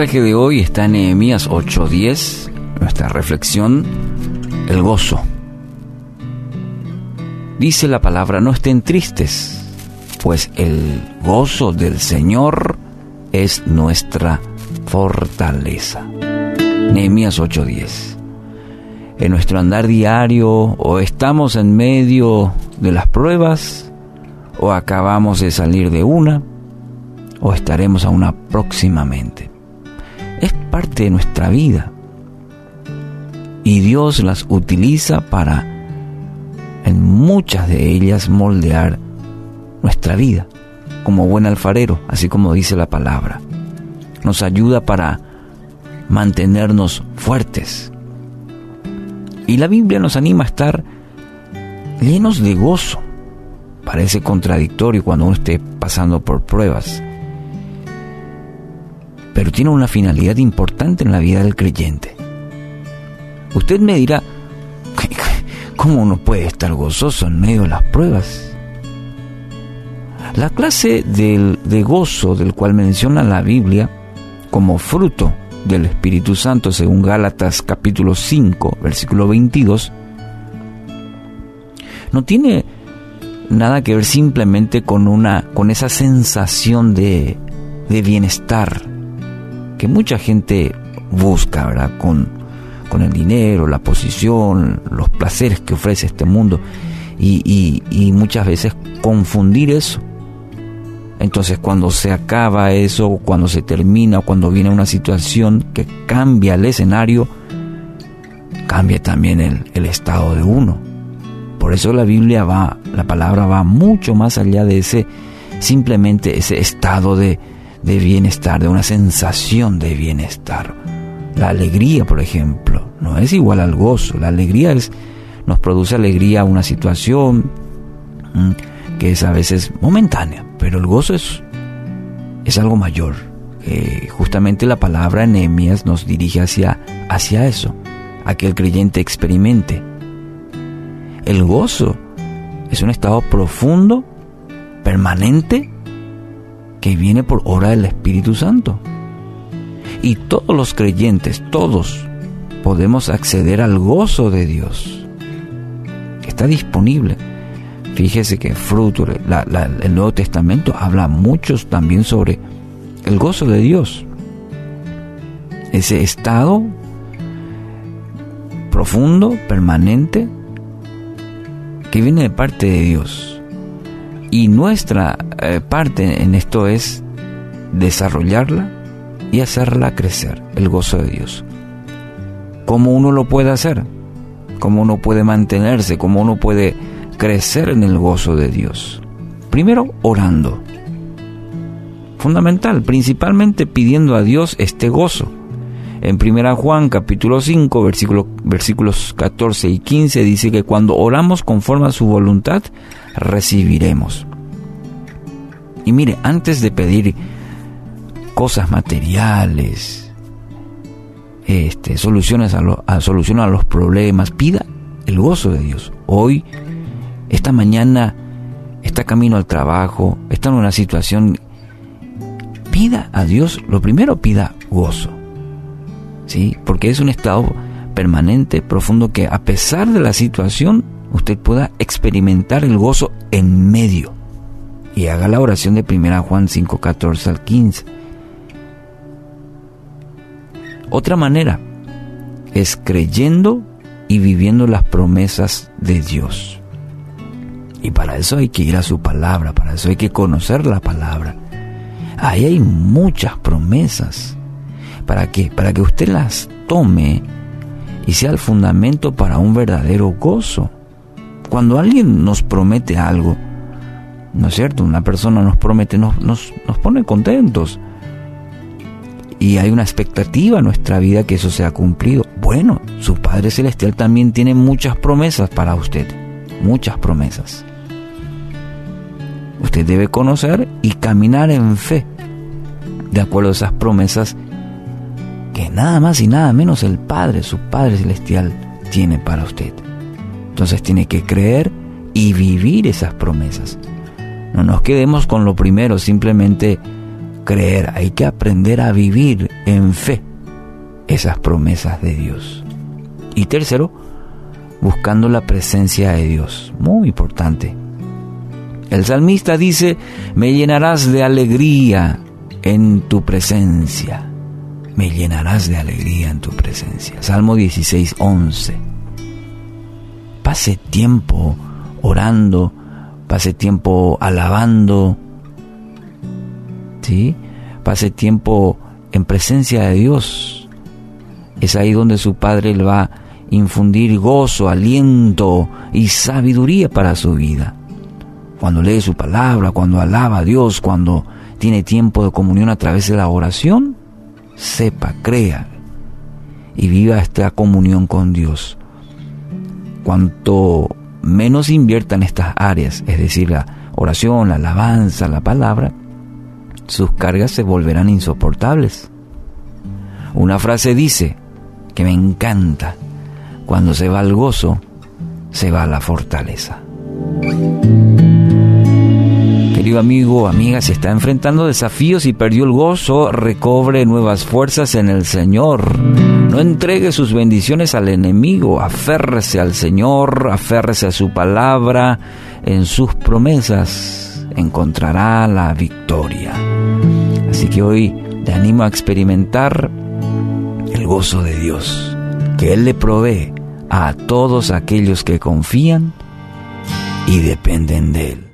mensaje de hoy está en Nehemías 8:10, nuestra reflexión, el gozo. Dice la palabra, no estén tristes, pues el gozo del Señor es nuestra fortaleza. Nehemías 8:10. En nuestro andar diario o estamos en medio de las pruebas o acabamos de salir de una o estaremos a una próximamente es parte de nuestra vida. Y Dios las utiliza para, muchas de ellas, moldear nuestra vida, como buen alfarero, así como dice la palabra. Nos ayuda para mantenernos fuertes. Y la Biblia nos anima a estar llenos de gozo. Parece contradictorio cuando uno esté pasando por pruebas pero tiene una finalidad importante en la vida del creyente. Usted me dirá, ¿cómo uno puede estar gozoso en medio de las pruebas? La clase de gozo del cual menciona la Biblia como fruto del Espíritu Santo según Gálatas capítulo 5 versículo 22 no tiene nada que ver simplemente con una con esa sensación de, de bienestar que mucha gente busca, ¿verdad? Con, con el dinero, la posición, los placeres que ofrece este mundo. Y, muchas veces confundir eso. Entonces cuando se acaba eso, cuando se termina, cuando viene una situación que cambia el escenario, cambia también el, estado de uno. Por eso la Biblia va, la palabra va mucho más allá de ese, simplemente ese estado de bienestar, de una sensación de bienestar. La alegría, por ejemplo, no es igual al gozo. La alegría es, nos produce alegría una situación mm, que es a veces momentánea, pero el gozo es, es algo mayor. Eh, justamente la palabra Nehemías nos dirige hacia, hacia eso, a que el creyente experimente. El gozo es un estado profundo, permanente, que viene por obra del Espíritu Santo. Y todos los creyentes, todos, podemos acceder al gozo de Dios. Está disponible. Fíjese que fruto, el Nuevo Testamento habla muchos también sobre el gozo de Dios. Ese estado profundo, permanente, que viene de parte de Dios. Y nuestra eh, parte en esto es desarrollarla y hacerla crecer, el gozo de Dios. ¿Cómo uno lo puede hacer? ¿Cómo uno puede mantenerse? ¿Cómo uno puede crecer en el gozo de Dios? Primero, orando. Fundamental, principalmente pidiendo a Dios este gozo. En 1 Juan capítulo 5 versículos 14 y 15 dice que cuando oramos conforme a su voluntad, recibiremos. Y mire, antes de pedir cosas materiales, este, soluciones a, a los problemas, pida el gozo de Dios. Hoy, esta mañana, está camino al trabajo, está en una situación, pida a Dios, lo primero pida gozo. ¿Sí? Porque es un estado permanente, profundo, que a pesar de la situación, usted pueda experimentar el gozo en medio. Y haga la oración de 1 Juan 5, 14 al 15. Otra manera es creyendo y viviendo las promesas de Dios. Y para eso hay que ir a su palabra, para eso hay que conocer la palabra. Ahí hay muchas promesas. ¿Para qué? Para que usted las tome y sea el fundamento para un verdadero gozo. Cuando alguien nos promete algo, ¿no es cierto? Una persona nos promete, nos, nos, nos pone contentos. Y hay una expectativa en nuestra vida que eso sea cumplido. Bueno, su Padre Celestial también tiene muchas promesas para usted. muchas promesas. Usted debe conocer y caminar en fe, de acuerdo a esas promesas que nada más y nada menos el Padre, su Padre Celestial, tiene para usted. Entonces tiene que creer y vivir esas promesas. No nos quedemos con lo primero, simplemente creer. Hay que aprender a vivir en fe esas promesas de Dios. Y tercero, buscando la presencia de Dios. Muy importante. El salmista dice, me llenarás de alegría en tu presencia. Me llenarás de alegría en tu presencia. Salmo 16, 11. Pase tiempo orando, pase tiempo alabando, ¿sí? Pase tiempo en presencia de Dios. Es ahí donde su Padre le va a infundir gozo, aliento y sabiduría para su vida. Cuando lee su palabra, cuando alaba a Dios, cuando tiene tiempo de comunión a través de la oración, sepa, crea y viva esta comunión con Dios. Cuanto menos invierta en estas áreas, es decir, la oración, la alabanza, la palabra, sus cargas se volverán insoportables. Una frase dice que me encanta, cuando se va el gozo, se va la fortaleza. Querido amigo, amiga, se está enfrentando desafíos y perdió el gozo, recobre nuevas fuerzas en el Señor. No entregue sus bendiciones al enemigo, aférrese al Señor, aférrese a su palabra, en sus promesas encontrará la victoria. Así que hoy te animo a experimentar el gozo de Dios, que Él le provee a todos aquellos que confían y dependen de Él.